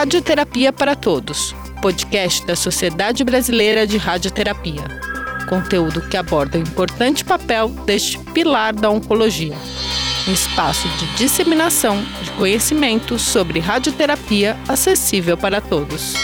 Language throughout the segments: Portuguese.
Radioterapia para Todos, podcast da Sociedade Brasileira de Radioterapia. Conteúdo que aborda o importante papel deste pilar da oncologia. Um espaço de disseminação de conhecimento sobre radioterapia acessível para todos.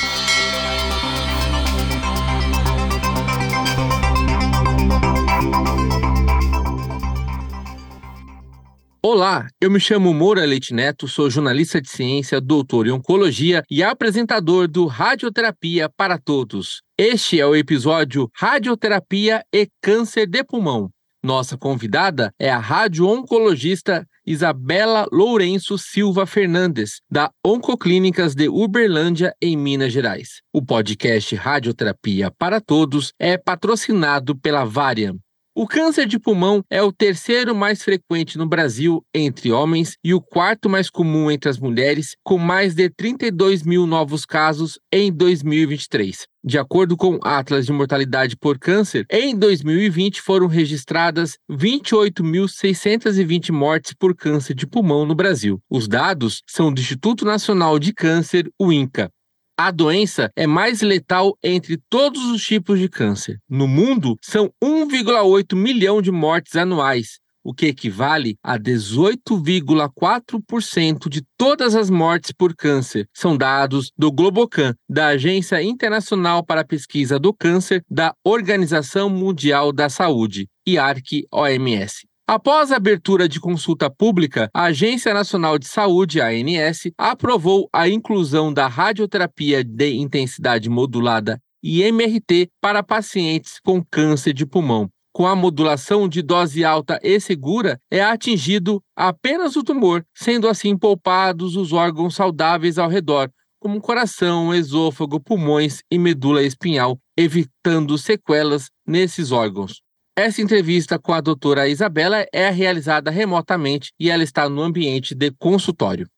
Olá, eu me chamo Moura Leite Neto, sou jornalista de ciência, doutor em oncologia e apresentador do Radioterapia para Todos. Este é o episódio Radioterapia e Câncer de Pulmão. Nossa convidada é a radio-oncologista Isabela Lourenço Silva Fernandes, da Oncoclínicas de Uberlândia, em Minas Gerais. O podcast Radioterapia para Todos é patrocinado pela Varian. O câncer de pulmão é o terceiro mais frequente no Brasil entre homens e o quarto mais comum entre as mulheres, com mais de 32 mil novos casos em 2023. De acordo com Atlas de Mortalidade por Câncer, em 2020 foram registradas 28.620 mortes por câncer de pulmão no Brasil. Os dados são do Instituto Nacional de Câncer, o INCA. A doença é mais letal entre todos os tipos de câncer. No mundo, são 1,8 milhão de mortes anuais, o que equivale a 18,4% de todas as mortes por câncer. São dados do Globocan, da Agência Internacional para a Pesquisa do Câncer da Organização Mundial da Saúde, IARC-OMS. Após a abertura de consulta pública, a Agência Nacional de Saúde, ANS, aprovou a inclusão da radioterapia de intensidade modulada IMRT para pacientes com câncer de pulmão. Com a modulação de dose alta e segura, é atingido apenas o tumor, sendo assim poupados os órgãos saudáveis ao redor, como coração, esôfago, pulmões e medula espinhal, evitando sequelas nesses órgãos. Essa entrevista com a doutora Isabela é realizada remotamente e ela está no ambiente de consultório.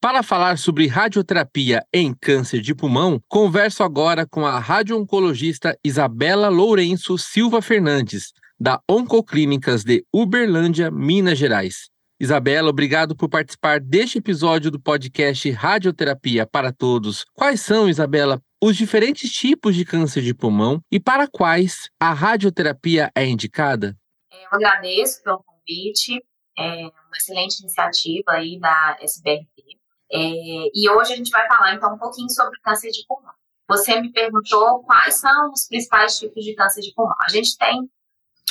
Para falar sobre radioterapia em câncer de pulmão, converso agora com a radio-oncologista Isabela Lourenço Silva Fernandes, da Oncoclínicas de Uberlândia, Minas Gerais. Isabela, obrigado por participar deste episódio do podcast Radioterapia para Todos. Quais são, Isabela, os diferentes tipos de câncer de pulmão e para quais a radioterapia é indicada? É, eu agradeço pelo convite, é uma excelente iniciativa aí da SBRT. É, e hoje a gente vai falar então um pouquinho sobre câncer de pulmão. Você me perguntou quais são os principais tipos de câncer de pulmão. A gente tem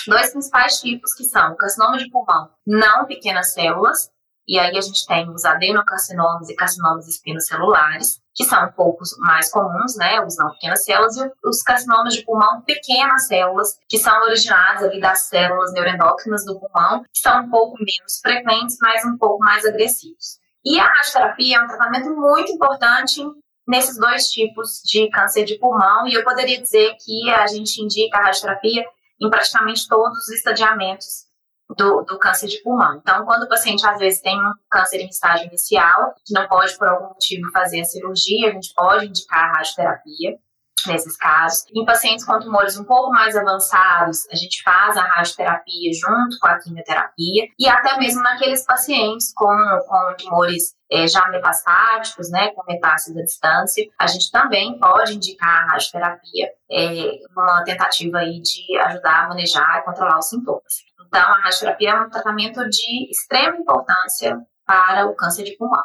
dois principais tipos que são o carcinoma de pulmão não pequenas células, e aí a gente tem os adenocarcinomas e carcinomas espinocelulares, que são um pouco mais comuns, né, os não pequenas células, e os carcinomas de pulmão pequenas células, que são originados ali das células neuroendócrinas do pulmão, que são um pouco menos frequentes, mas um pouco mais agressivos. E a radioterapia é um tratamento muito importante nesses dois tipos de câncer de pulmão, e eu poderia dizer que a gente indica a radioterapia em praticamente todos os estadiamentos do, do, câncer de pulmão. Então, quando o paciente às vezes tem um câncer em estágio inicial, que não pode por algum motivo fazer a cirurgia, a gente pode indicar a radioterapia nesses casos. Em pacientes com tumores um pouco mais avançados, a gente faz a radioterapia junto com a quimioterapia e até mesmo naqueles pacientes com, com tumores é, já metastáticos, né, com metástase à distância, a gente também pode indicar a radioterapia é, uma tentativa aí de ajudar a manejar e controlar os sintomas. Então, a radioterapia é um tratamento de extrema importância para o câncer de pulmão.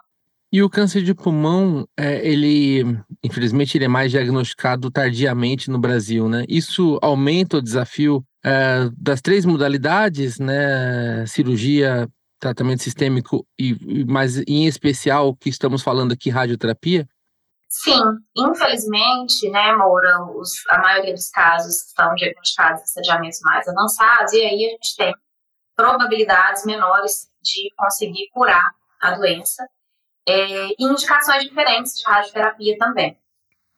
E o câncer de pulmão, é, ele, infelizmente, ele é mais diagnosticado tardiamente no Brasil, né? Isso aumenta o desafio é, das três modalidades, né? Cirurgia, tratamento sistêmico e, mas em especial o que estamos falando aqui, radioterapia? Sim, infelizmente, né, Moura, os, a maioria dos casos estão diagnosticados em estadiamentos mais avançados, e aí a gente tem probabilidades menores de conseguir curar a doença, é, e indicações diferentes de radioterapia também.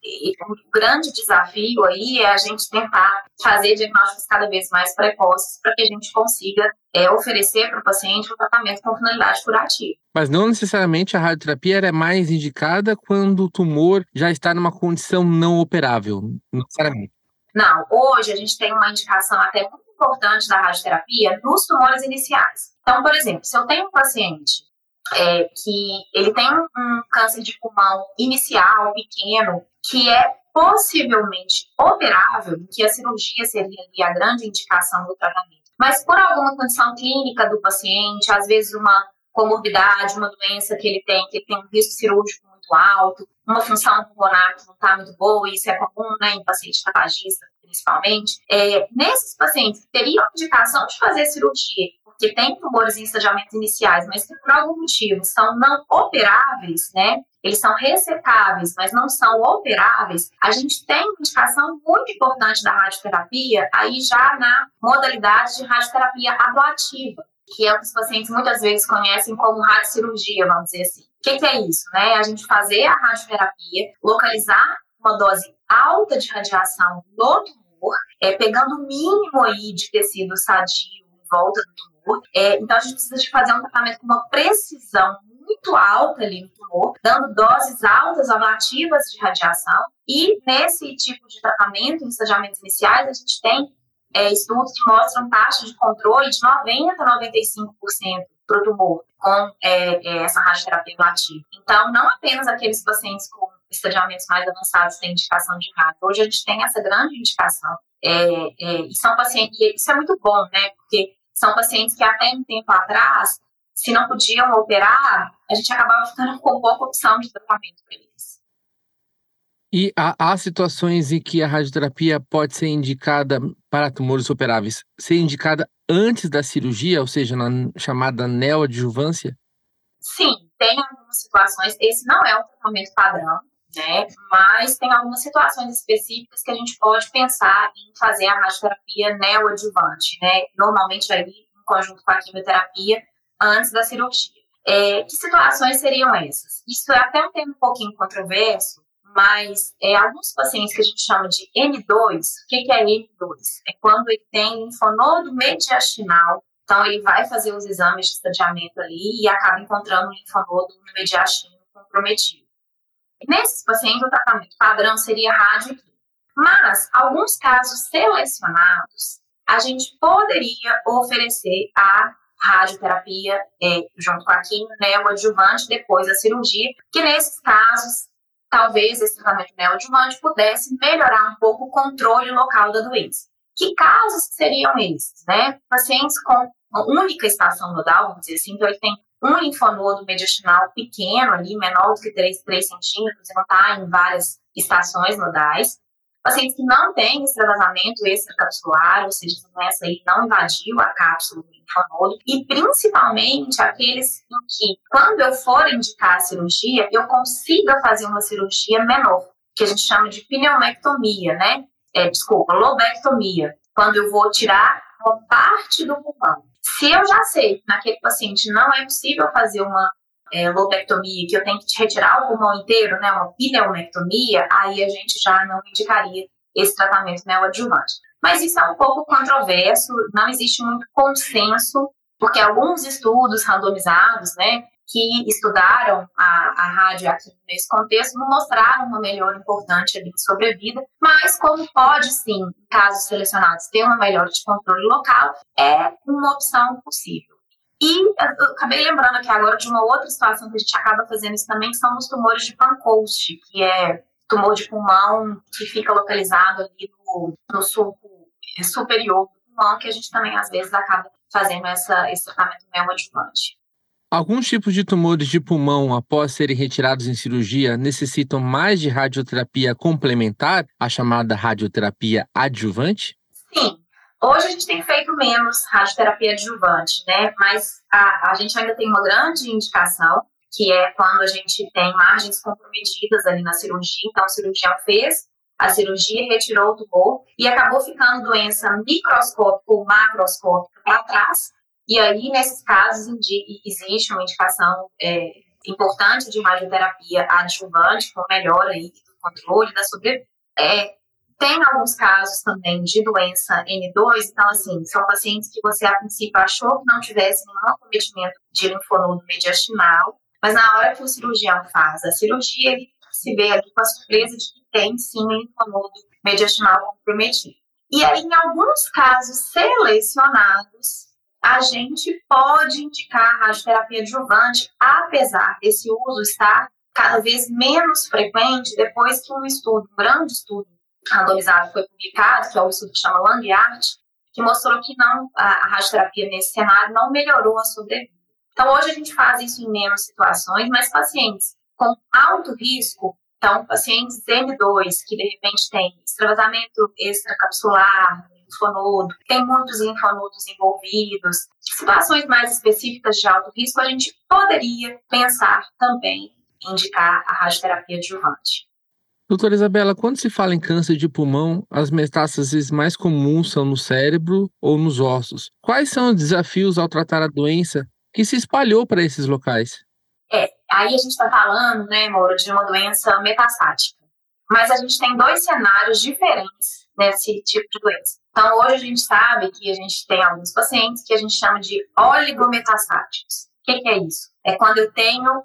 E o grande desafio aí é a gente tentar fazer diagnósticos cada vez mais precoces para que a gente consiga é, oferecer para o paciente um tratamento com finalidade curativa. Mas não necessariamente a radioterapia é mais indicada quando o tumor já está numa condição não operável, necessariamente. Não, hoje a gente tem uma indicação até muito importante da radioterapia nos tumores iniciais. Então, por exemplo, se eu tenho um paciente é, que ele tem um câncer de pulmão inicial, pequeno, que é possivelmente operável, que a cirurgia seria a grande indicação do tratamento. Mas por alguma condição clínica do paciente, às vezes uma comorbidade, uma doença que ele tem, que ele tem um risco cirúrgico muito alto, uma função pulmonar que não está muito boa, isso é comum né, em paciente tabagista, principalmente. É, nesses pacientes que teriam indicação de fazer cirurgia, porque tem tumores em estadiamentos iniciais, mas que por algum motivo são não operáveis, né? Eles são resecáveis, mas não são operáveis. A gente tem uma indicação muito importante da radioterapia aí já na modalidade de radioterapia ablativa que é o que os pacientes muitas vezes conhecem como radiocirurgia, vamos dizer assim. O que, que é isso? Né? A gente fazer a radioterapia, localizar uma dose alta de radiação no tumor, é, pegando o mínimo aí de tecido sadio em volta do tumor. É, então, a gente precisa de fazer um tratamento com uma precisão muito alta ali no tumor, dando doses altas ablativas de radiação. E nesse tipo de tratamento, em estadiamentos iniciais, a gente tem é, estudos que mostram taxa de controle de 90% a 95% para o tumor com é, é, essa radioterapia ablativa. Então, não apenas aqueles pacientes com estadiamentos mais avançados têm indicação de rádio. Hoje a gente tem essa grande indicação. É, é, e são pacientes, e isso é muito bom, né? Porque são pacientes que até um tempo atrás, se não podiam operar, a gente acabava ficando com pouca opção de tratamento para eles. E há, há, situações em que a radioterapia pode ser indicada para tumores operáveis, ser indicada antes da cirurgia, ou seja, na chamada neoadjuvância? Sim, tem algumas situações. Esse não é o tratamento padrão, né? Mas tem algumas situações específicas que a gente pode pensar em fazer a radioterapia neoadjuvante, né? Normalmente aí em conjunto com a quimioterapia antes da cirurgia. É, que situações seriam essas? Isso é até um tema um pouquinho controverso, mas é, alguns pacientes que a gente chama de M2, o que, que é M2? É quando ele tem linfonodo mediastinal, então ele vai fazer os exames de estadiamento ali e acaba encontrando um linfonodo no mediastino comprometido. E nesses pacientes, o tratamento padrão seria rádio mas, alguns casos selecionados, a gente poderia oferecer a radioterapia é, junto com a quimio, né, o adjuvante depois da cirurgia, que nesses casos talvez esse tratamento neoadjuvante pudesse melhorar um pouco o controle local da doença. Que casos seriam esses, né? Pacientes com única estação nodal, vamos dizer assim, então ele tem um linfonodo mediastinal pequeno ali, menor do que 3, 3 centímetros, e não está em várias estações nodais, Pacientes que não têm extravasamento extracapsular, ou seja, essa doença aí não invadiu a cápsula do linfonodo, e principalmente aqueles em que, quando eu for indicar a cirurgia, eu consiga fazer uma cirurgia menor, que a gente chama de pneumectomia, né? É, desculpa, lobectomia, quando eu vou tirar uma parte do pulmão. Se eu já sei que naquele paciente não é possível fazer uma é, lobectomia, que eu tenho que retirar o pulmão inteiro, né, uma pneumectomia, aí a gente já não indicaria esse tratamento neoadjuvante. Mas isso é um pouco controverso, não existe muito consenso, porque alguns estudos randomizados, né, que estudaram a, a rádio aqui nesse contexto não mostraram uma melhora importante ali de sobrevida, mas como pode sim, em casos selecionados, ter uma melhora de controle local, é uma opção possível. E eu acabei lembrando aqui agora de uma outra situação que a gente acaba fazendo isso também, que são os tumores de Pancoast, que é tumor de pulmão que fica localizado ali no, no sulco superior do pulmão, que a gente também às vezes acaba fazendo essa, esse tratamento neoadjuvante. Alguns tipos de tumores de pulmão, após serem retirados em cirurgia, necessitam mais de radioterapia complementar, a chamada radioterapia adjuvante? Sim, Hoje a gente tem feito menos radioterapia adjuvante, né? Mas a, a gente ainda tem uma grande indicação, que é quando a gente tem margens comprometidas ali na cirurgia. Então, o cirurgião fez a cirurgia, retirou o tumor e acabou ficando doença microscópica ou macroscópica para trás. E aí, nesses casos, existe uma indicação é, importante de radioterapia adjuvante, com melhora aí do controle da sobrevida. É, tem alguns casos também de doença N2, então, assim, são pacientes que você, a princípio, achou que não tivesse nenhum acometimento de linfonodo mediastinal, mas na hora que o cirurgião faz a cirurgia, ele se vê ali com a surpresa de que tem, sim, linfonodo mediastinal comprometido. E aí, em alguns casos selecionados, a gente pode indicar a radioterapia adjuvante, apesar desse uso estar cada vez menos frequente depois que um estudo, um grande estudo randomizado foi publicado, que é o estudo que chama Langart, que mostrou que não a, radioterapia nesse cenário não melhorou a sobrevida. Então hoje a gente faz isso em menos situações, mas pacientes com alto risco, então pacientes M2 que de repente têm extravasamento extracapsular, linfonodo, tem muitos linfonodos envolvidos, situações mais específicas de alto risco, a gente poderia pensar também em indicar a radioterapia adjuvante. Doutora Isabela, quando se fala em câncer de pulmão, as metástases mais comuns são no cérebro ou nos ossos. Quais são os desafios ao tratar a doença que se espalhou para esses locais? É, aí a gente está falando, né, Mauro, de uma doença metastática. Mas a gente tem dois cenários diferentes nesse tipo de doença. Então, hoje a gente sabe que a gente tem alguns pacientes que a gente chama de oligometastáticos. O que, que é isso? É quando eu tenho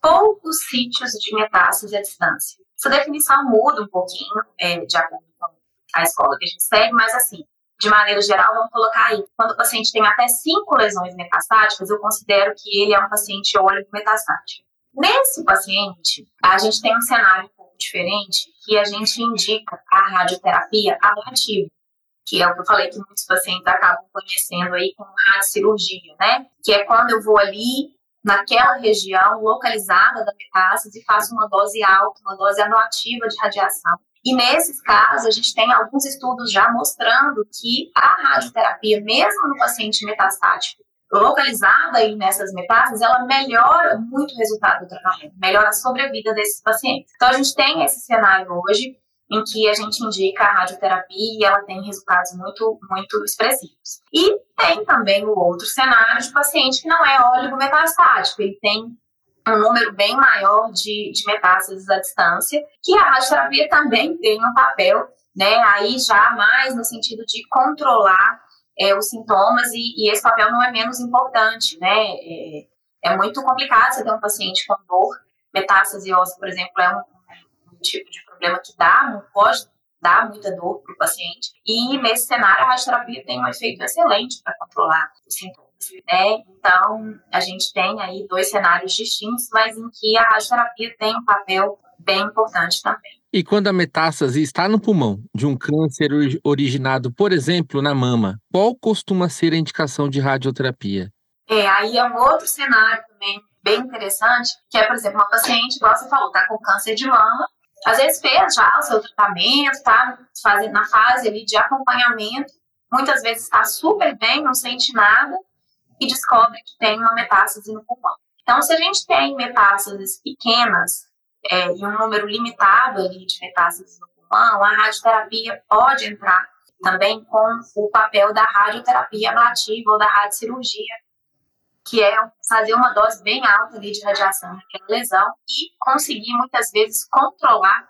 poucos sítios de metástase à distância. Essa definição muda um pouquinho é, de acordo com a escola que a gente segue, mas assim, de maneira geral, vamos colocar aí, quando o paciente tem até cinco lesões metastáticas, eu considero que ele é um paciente óleo metastático. Nesse paciente, a gente tem um cenário diferente, que a gente indica a radioterapia ablativa, que é o que eu falei que muitos pacientes acabam conhecendo aí como radiocirurgia, né? Que é quando eu vou ali naquela região localizada da metástase e faço uma dose alta, uma dose anuativa de radiação. E nesses casos, a gente tem alguns estudos já mostrando que a radioterapia, mesmo no paciente metastático, localizada aí nessas metástases, ela melhora muito o resultado do tratamento, melhora a sobrevida desses pacientes. Então, a gente tem esse cenário hoje em que a gente indica a radioterapia e ela tem resultados muito, muito expressivos. E tem também o outro cenário de paciente que não é oligometastático, ele tem um número bem maior de, de metástases à distância, que a radioterapia também tem um papel, né, aí já mais no sentido de controlar é, os sintomas e, e, esse papel não é menos importante, né, é, é muito complicado você ter um paciente com dor, metástase óssea, por exemplo, é um, um tipo de problema que dá, pode dar muita dor para o paciente. E nesse cenário, a radioterapia tem um efeito excelente para controlar os sintomas. Né? Então, a gente tem aí dois cenários distintos, mas em que a radioterapia tem um papel bem importante também. E quando a metástase está no pulmão de um câncer originado, por exemplo, na mama, qual costuma ser a indicação de radioterapia? É, aí é um outro cenário também bem interessante, que é, por exemplo, uma paciente, igual você falou, está com câncer de mama, às vezes fez já o seu tratamento, tá fazendo na fase ali de acompanhamento, muitas vezes está super bem, não sente nada e descobre que tem uma metástase no pulmão. Então, se a gente tem metástases pequenas é, e um número limitado ali de metástases no pulmão, a radioterapia pode entrar também com o papel da radioterapia ablativa ou da radiocirurgia, que é fazer uma dose bem alta ali de radiação naquela lesão e conseguir muitas vezes controlar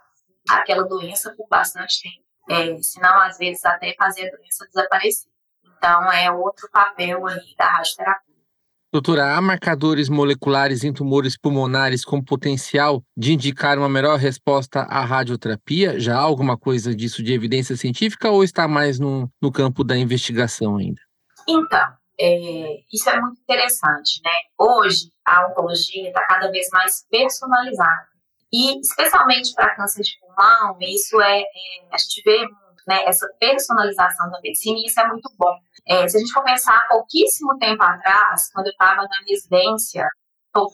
aquela doença por bastante tempo. É, senão, às vezes, até fazer a doença desaparecer. Então, é outro papel aí da radioterapia. Doutora, há marcadores moleculares em tumores pulmonares com potencial de indicar uma melhor resposta à radioterapia? Já há alguma coisa disso de evidência científica ou está mais no, no campo da investigação ainda? Então, é, isso é muito interessante, né? Hoje, a oncologia está cada vez mais personalizada. E, especialmente para câncer de pulmão, isso é, é, a gente vê né, essa personalização da medicina, e isso é muito bom. É, se a gente for pensar pouquíssimo tempo atrás, quando eu estava na residência,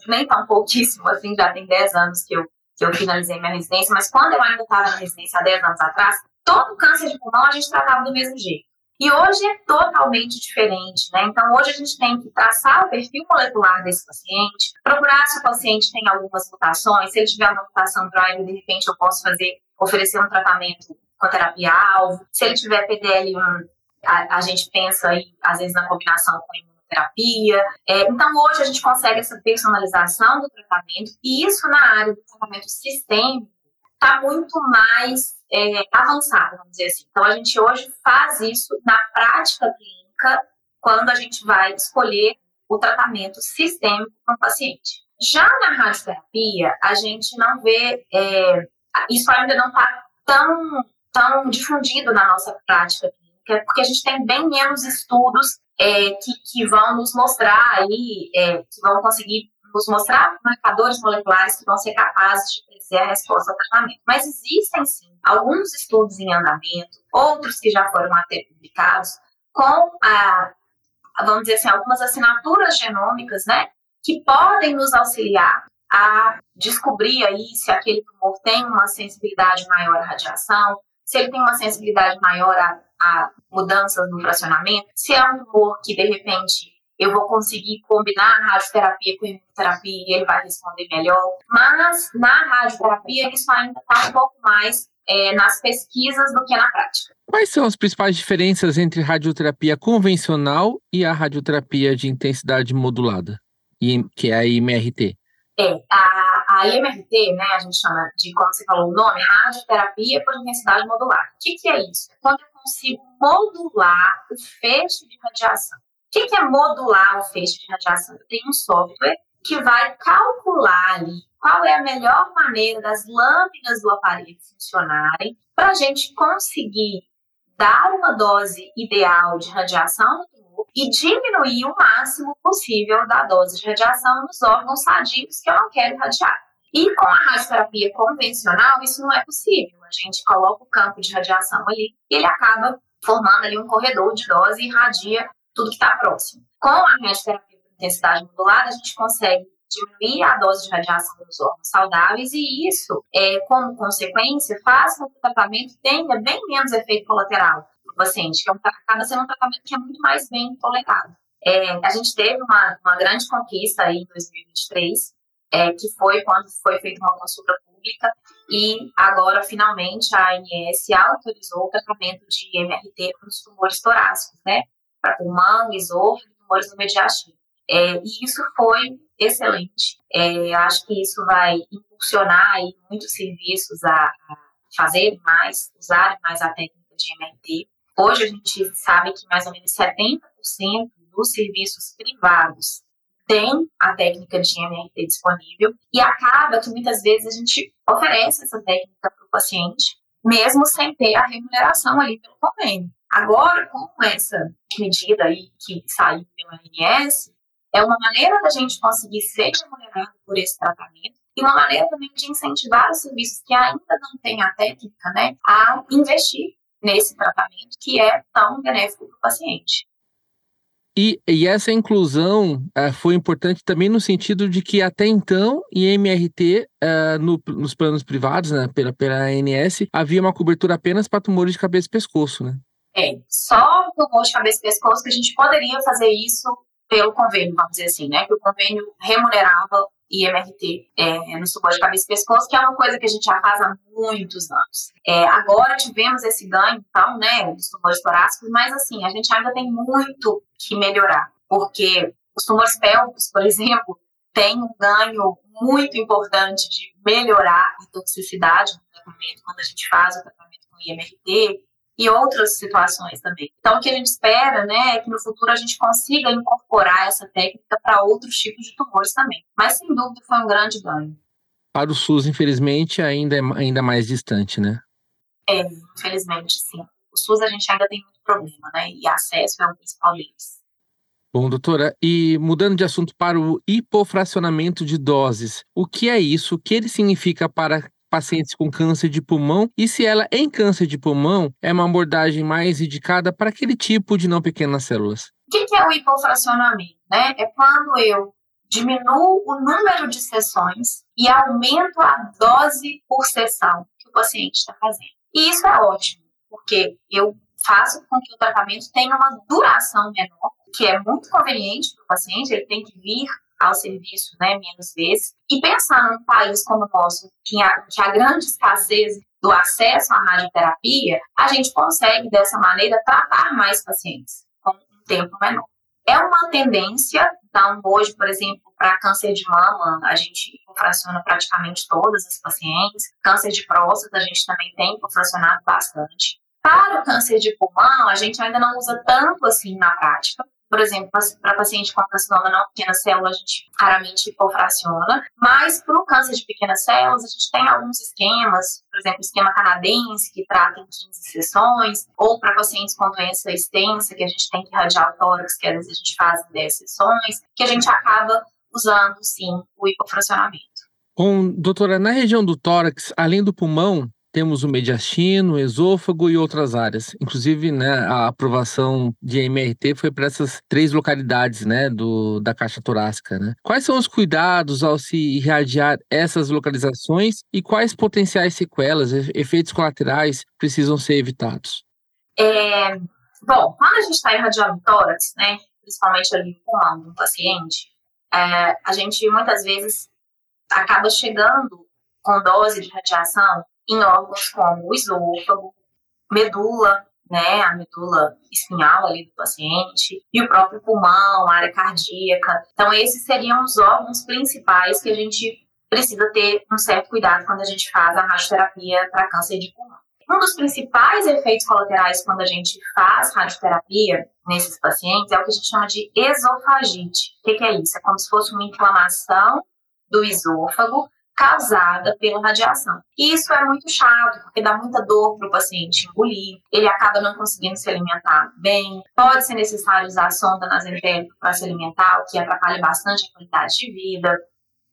nem tão pouquíssimo, assim, já tem 10 anos que eu, que eu finalizei minha residência, mas quando eu ainda estava na residência há 10 anos atrás, todo câncer de pulmão a gente tratava do mesmo jeito. E hoje é totalmente diferente, né? Então, hoje a gente tem que traçar o perfil molecular desse paciente, procurar se o paciente tem algumas mutações, se ele tiver uma mutação drive, de repente eu posso fazer, oferecer um tratamento com terapia-alvo. Se ele tiver PDL1, a, a, gente pensa aí, às vezes, na combinação com imunoterapia. É, então, hoje a gente consegue essa personalização do tratamento, e isso na área do tratamento sistêmico está muito mais é, avançada, vamos dizer assim. Então, a gente hoje faz isso na prática clínica quando a gente vai escolher o tratamento sistêmico para um paciente. Já na radioterapia, a gente não vê, é, isso ainda não está tão, tão difundido na nossa prática clínica, porque a gente tem bem menos estudos é, que, que vão nos mostrar aí, é, que vão conseguir nos mostrar marcadores moleculares que vão ser capazes de dizer a resposta ao tratamento. Mas existem sim alguns estudos em andamento, outros que já foram até publicados, com a, vamos dizer assim, algumas assinaturas genômicas, né, que podem nos auxiliar a descobrir aí se aquele tumor tem uma sensibilidade maior à radiação, se ele tem uma sensibilidade maior a, a mudanças no fracionamento, se é um tumor que de repente eu vou conseguir combinar a radioterapia com a imunoterapia e ele vai responder melhor. Mas na radioterapia isso ainda está um pouco mais é, nas pesquisas do que na prática. Quais são as principais diferenças entre radioterapia convencional e a radioterapia de intensidade modulada, que é a IMRT? É, a, a IMRT, né, a gente chama de, como você falou o nome, radioterapia por intensidade modular. O que, que é isso? É quando eu consigo modular o feixe de radiação. O que, que é modular o feixe de radiação? Eu tenho um software que vai calcular ali qual é a melhor maneira das lâminas do aparelho funcionarem para a gente conseguir dar uma dose ideal de radiação tumor e diminuir o máximo possível da dose de radiação nos órgãos sadios que eu não quero irradiar. E com a radioterapia convencional, isso não é possível. A gente coloca o campo de radiação ali e ele acaba formando ali um corredor de dose e irradia tudo que está próximo. Com a radioterapia por intensidade modulada, a gente consegue diminuir a dose de radiação dos órgãos saudáveis e isso, é, como consequência, faz com que o tratamento tenha bem menos efeito colateral no paciente, que é um, acaba sendo um tratamento que é muito mais bem tolerado. É, a gente teve uma, uma grande conquista aí em 2023, é, que foi quando foi feita uma consulta pública e agora, finalmente, a ANS autorizou o tratamento de MRT para os tumores torácicos, né? Para pulmão, esôfago tumores no mediastino. É, e isso foi excelente. É, acho que isso vai impulsionar aí muitos serviços a, a fazerem mais, usarem mais a técnica de MRT. Hoje a gente sabe que mais ou menos 70% dos serviços privados tem a técnica de MRT disponível e acaba que muitas vezes a gente oferece essa técnica para o paciente, mesmo sem ter a remuneração ali pelo convênio. Agora, com essa medida aí que saiu pela ANS, é uma maneira da gente conseguir ser remunerado por esse tratamento e uma maneira também de incentivar os serviços que ainda não têm a técnica, né, a investir nesse tratamento que é tão benéfico para o paciente. E, e, essa inclusão uh, foi importante também no sentido de que até então, em MRT, uh, eh, no, nos planos privados, né, pela, pela ANS, havia uma cobertura apenas para tumores de cabeça e pescoço, né? É, só tumor de cabeça e pescoço que a gente poderia fazer isso pelo convênio, vamos dizer assim, né? Que o convênio remunerava IMRT é, no suporte de cabeça e pescoço, que é uma coisa que a gente já faz há muitos anos. É, agora tivemos esse ganho, então, né, dos tumores torácicos, mas assim, a gente ainda tem muito que melhorar, porque os tumores pélvicos, por exemplo, têm um ganho muito importante de melhorar a toxicidade do tratamento quando a gente faz o tratamento com IMRT, e outras situações também. Então, o que a gente espera, né, é que no futuro a gente consiga incorporar essa técnica para outros tipos de tumores também. Mas, sem dúvida, foi um grande ganho. Para o SUS, infelizmente, ainda é ainda mais distante, né? É, infelizmente, sim. O SUS a gente ainda tem muito problema, né, e acesso é o principal deles. Bom, doutora, e mudando de assunto para o hipofracionamento de doses, o que é isso? O que ele significa para pacientes com câncer de pulmão e se ela em câncer de pulmão é uma abordagem mais indicada para aquele tipo de não pequenas células. O que é o hipofracionamento? Né? É quando eu diminuo o número de sessões e aumento a dose por sessão que o paciente está fazendo. E isso é ótimo, porque eu faço com que o tratamento tenha uma duração menor, que é muito conveniente para o paciente, ele tem que vir ao serviço né, menos vezes. E pensar num país como o nosso, que há, que há grande escassez do acesso à radioterapia, a gente consegue, dessa maneira, tratar mais pacientes com um tempo menor. É uma tendência, então, hoje, por exemplo, para câncer de mama, a gente fraciona praticamente todas as pacientes. Câncer de próstata, a gente também tem fracionado bastante. Para o câncer de pulmão, a gente ainda não usa tanto assim na prática, por exemplo, para paciente com carcinoma não pequena célula, a gente raramente hipofraciona, mas para o câncer de pequenas células, a gente tem alguns esquemas, por exemplo, o esquema canadense, que trata em 15 sessões, ou para pacientes com doença extensa, que a gente tem que irradiar o tórax, que às vezes a gente faz em 10 sessões, que a gente acaba usando, sim, o hipofracionamento. Bom, doutora, na região do tórax, além do pulmão, temos o mediastino, o esôfago e outras áreas. Inclusive, né, a aprovação de MRT foi para essas três localidades, né, do, da caixa torácica, né? Quais são os cuidados ao se irradiar essas localizações e quais potenciais sequelas, efeitos colaterais precisam ser evitados? É, bom, quando a gente está irradiando tórax, né, principalmente ali pulmão do paciente, é, a gente muitas vezes acaba chegando com dose de radiação em órgãos como o esôfago, medula, né, a medula espinhal ali do paciente, e o próprio pulmão, a área cardíaca. Então, esses seriam os órgãos principais que a gente precisa ter um certo cuidado quando a gente faz a radioterapia para câncer de pulmão. Um dos principais efeitos colaterais quando a gente faz radioterapia nesses pacientes é o que a gente chama de esofagite. O que, que é isso? É como se fosse uma inflamação do esôfago causada pela radiação. E isso é muito chato, porque dá muita dor para o paciente engolir, ele acaba não conseguindo se alimentar bem, pode ser necessário usar sonda nasentérica para se alimentar, o que atrapalha bastante a qualidade de vida.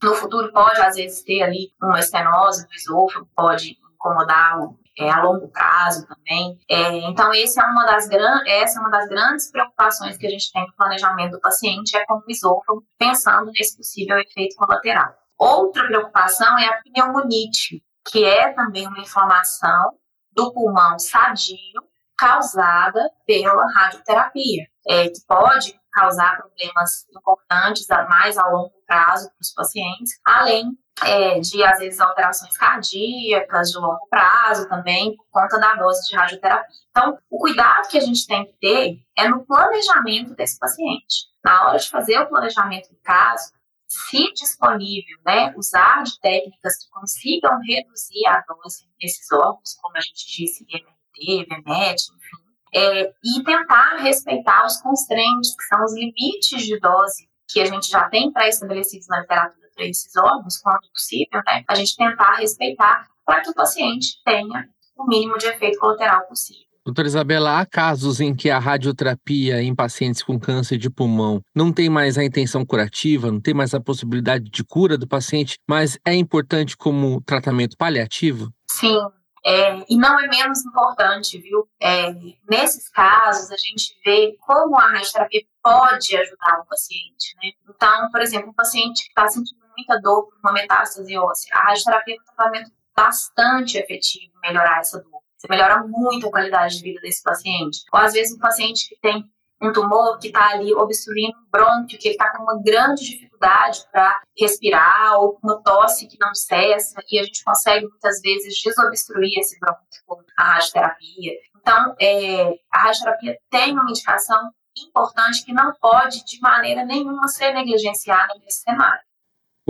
No futuro pode, às vezes, ter ali uma estenose do esôfago, pode incomodar é, a longo prazo também. É, então, esse é uma das essa é uma das grandes preocupações que a gente tem no planejamento do paciente, é com o esôfago, pensando nesse possível efeito colateral. Outra preocupação é a pneumonite, que é também uma inflamação do pulmão sadio causada pela radioterapia, é, que pode causar problemas importantes a mais a longo prazo para os pacientes, além é, de, às vezes, alterações cardíacas de longo prazo também, por conta da dose de radioterapia. Então, o cuidado que a gente tem que ter é no planejamento desse paciente. Na hora de fazer o planejamento do caso, se disponível, né, usar de técnicas que consigam reduzir a dose nesses órgãos, como a gente disse, MRT, VMET, enfim, é, e tentar respeitar os constraints, que são os limites de dose que a gente já tem pré-estabelecidos na literatura para esses órgãos, quando possível, né, a gente tentar respeitar para que o paciente tenha o mínimo de efeito colateral possível. Doutora Isabela, há casos em que a radioterapia em pacientes com câncer de pulmão não tem mais a intenção curativa, não tem mais a possibilidade de cura do paciente, mas é importante como tratamento paliativo? Sim, é, e não é menos importante, viu? É, nesses casos, a gente vê como a radioterapia pode ajudar o paciente, né? Então, por exemplo, um paciente que está sentindo muita dor por uma metástase óssea, a radioterapia é um tratamento bastante efetivo melhorar essa dor. Você melhora muito a qualidade de vida desse paciente. Ou às vezes um paciente que tem um tumor que está ali obstruindo um brônquio, que ele está com uma grande dificuldade para respirar, ou uma tosse que não cessa, e a gente consegue muitas vezes desobstruir esse brônquio com a radioterapia. Então, é, a radioterapia tem uma indicação importante que não pode, de maneira nenhuma, ser negligenciada nesse cenário.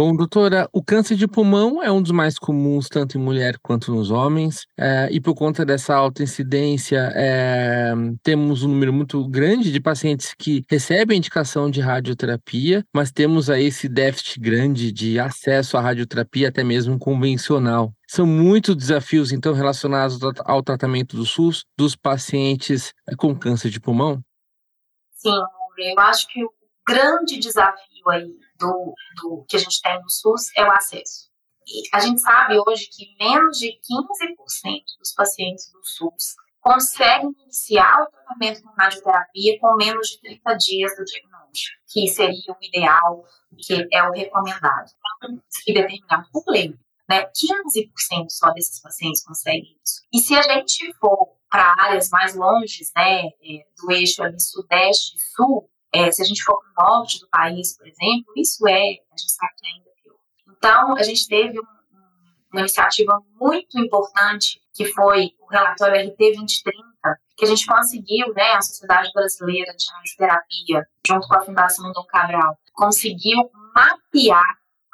Bom, doutora, o câncer de pulmão é um dos mais comuns tanto em mulher quanto nos homens, é, e por conta dessa alta incidência, é, temos um número muito grande de pacientes que recebem indicação de radioterapia, mas temos aí esse déficit grande de acesso à radioterapia, até mesmo convencional. São muitos desafios, então, relacionados ao tratamento do SUS dos pacientes é, com câncer de pulmão? Sim, eu acho que o grande desafio aí do, do que a gente tem no SUS é o acesso. E a gente sabe hoje que menos de 15% dos pacientes do SUS conseguem iniciar o tratamento com radioterapia com menos de 30 dias do diagnóstico, que seria o ideal, que é o recomendado. Então, se determinado por lei, né, 15% só desses pacientes conseguem isso. E se a gente for para áreas mais longes, né, é, do eixo ali sudeste e sul, é, se a gente for para o norte do país, por exemplo, isso é, a gente sabe que é ainda pior. Então, a gente teve um, uma iniciativa muito importante, que foi o relatório RT 2030, que a gente conseguiu, né, a Sociedade Brasileira de Radioterapia, junto com a Fundação Dom Cabral, conseguiu mapear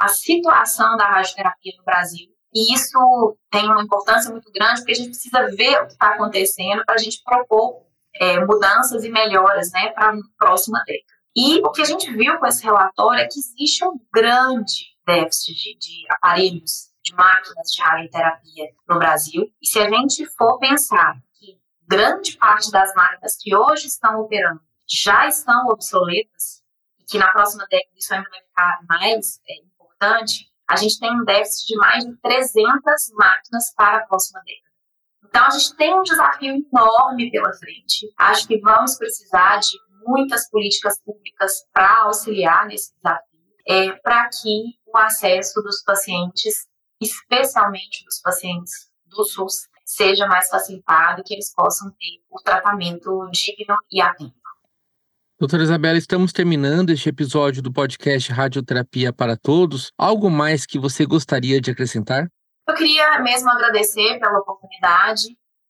a situação da radioterapia no Brasil. E isso tem uma importância muito grande, porque a gente precisa ver o que está acontecendo para a gente propor é, mudanças e melhoras né, para a próxima década. E o que a gente viu com esse relatório é que existe um grande déficit de, de aparelhos, de máquinas de radioterapia no Brasil. E se a gente for pensar que grande parte das máquinas que hoje estão operando já estão obsoletas, e que na próxima década isso vai ficar mais é, importante, a gente tem um déficit de mais de 300 máquinas para a próxima década. Então, a gente tem um desafio enorme pela frente. Acho que vamos precisar de muitas políticas públicas para auxiliar nesse desafio, é, para que o acesso dos pacientes, especialmente dos pacientes do SUS, seja mais facilitado e que eles possam ter o tratamento digno e a tempo. Doutora Isabela, estamos terminando este episódio do podcast Radioterapia para Todos. Algo mais que você gostaria de acrescentar? Eu queria mesmo agradecer pela oportunidade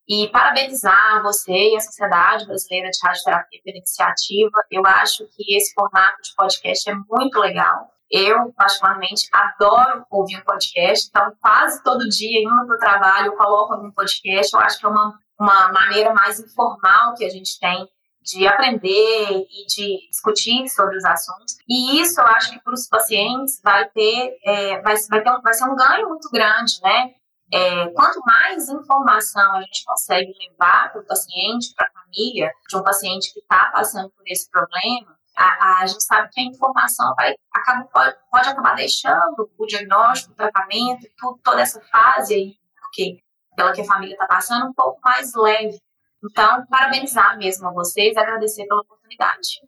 e parabenizar você e a Sociedade Brasileira de Radioterapia pela iniciativa. Eu acho que esse formato de podcast é muito legal. Eu, particularmente, adoro ouvir um podcast, então quase todo dia, indo para o trabalho, eu coloco algum podcast. Eu acho que é uma, uma maneira mais informal que a gente tem de aprender e de discutir sobre os assuntos. E isso eu acho que para os pacientes vai ter, é, vai, vai, ter um, vai ser um ganho muito grande, né? É, quanto mais informação a gente consegue levar para o paciente, para a família, de um paciente que está passando por esse problema, a, a, gente sabe que a informação vai, acaba, pode, pode acabar deixando o diagnóstico, o tratamento, tudo, toda essa fase aí, porque pela que a família está passando, um pouco mais leve. Então, parabenizar mesmo a vocês e agradecer pela oportunidade.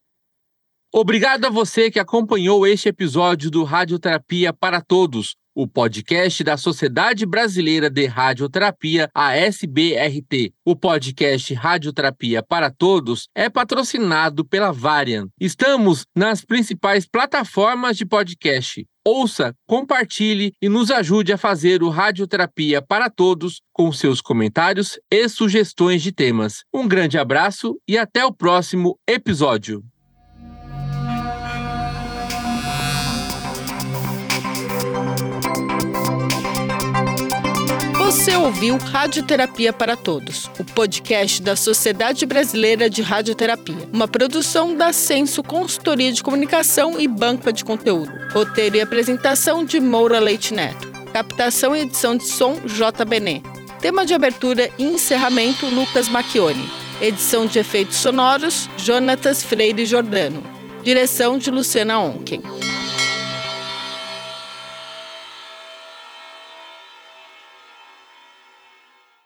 Obrigado a você que acompanhou este episódio do Radioterapia para Todos, o podcast da Sociedade Brasileira de Radioterapia, a SBRT. O podcast Radioterapia para Todos é patrocinado pela Varian. Estamos nas principais plataformas de podcast. Ouça, compartilhe e nos ajude a fazer o Radioterapia para Todos com seus comentários e sugestões de temas. Um grande abraço e até o próximo episódio. Você ouviu Radioterapia para Todos, o podcast da Sociedade Brasileira de Radioterapia, uma produção da Censo Consultoria de Comunicação e Banca de Conteúdo. Roteiro e apresentação de Moura Leite Neto. Captação e edição de som J. Bené. Tema de abertura e encerramento Lucas Macchione. Edição de efeitos sonoros Jonatas Freire Jordano. Direção de Luciana Onken.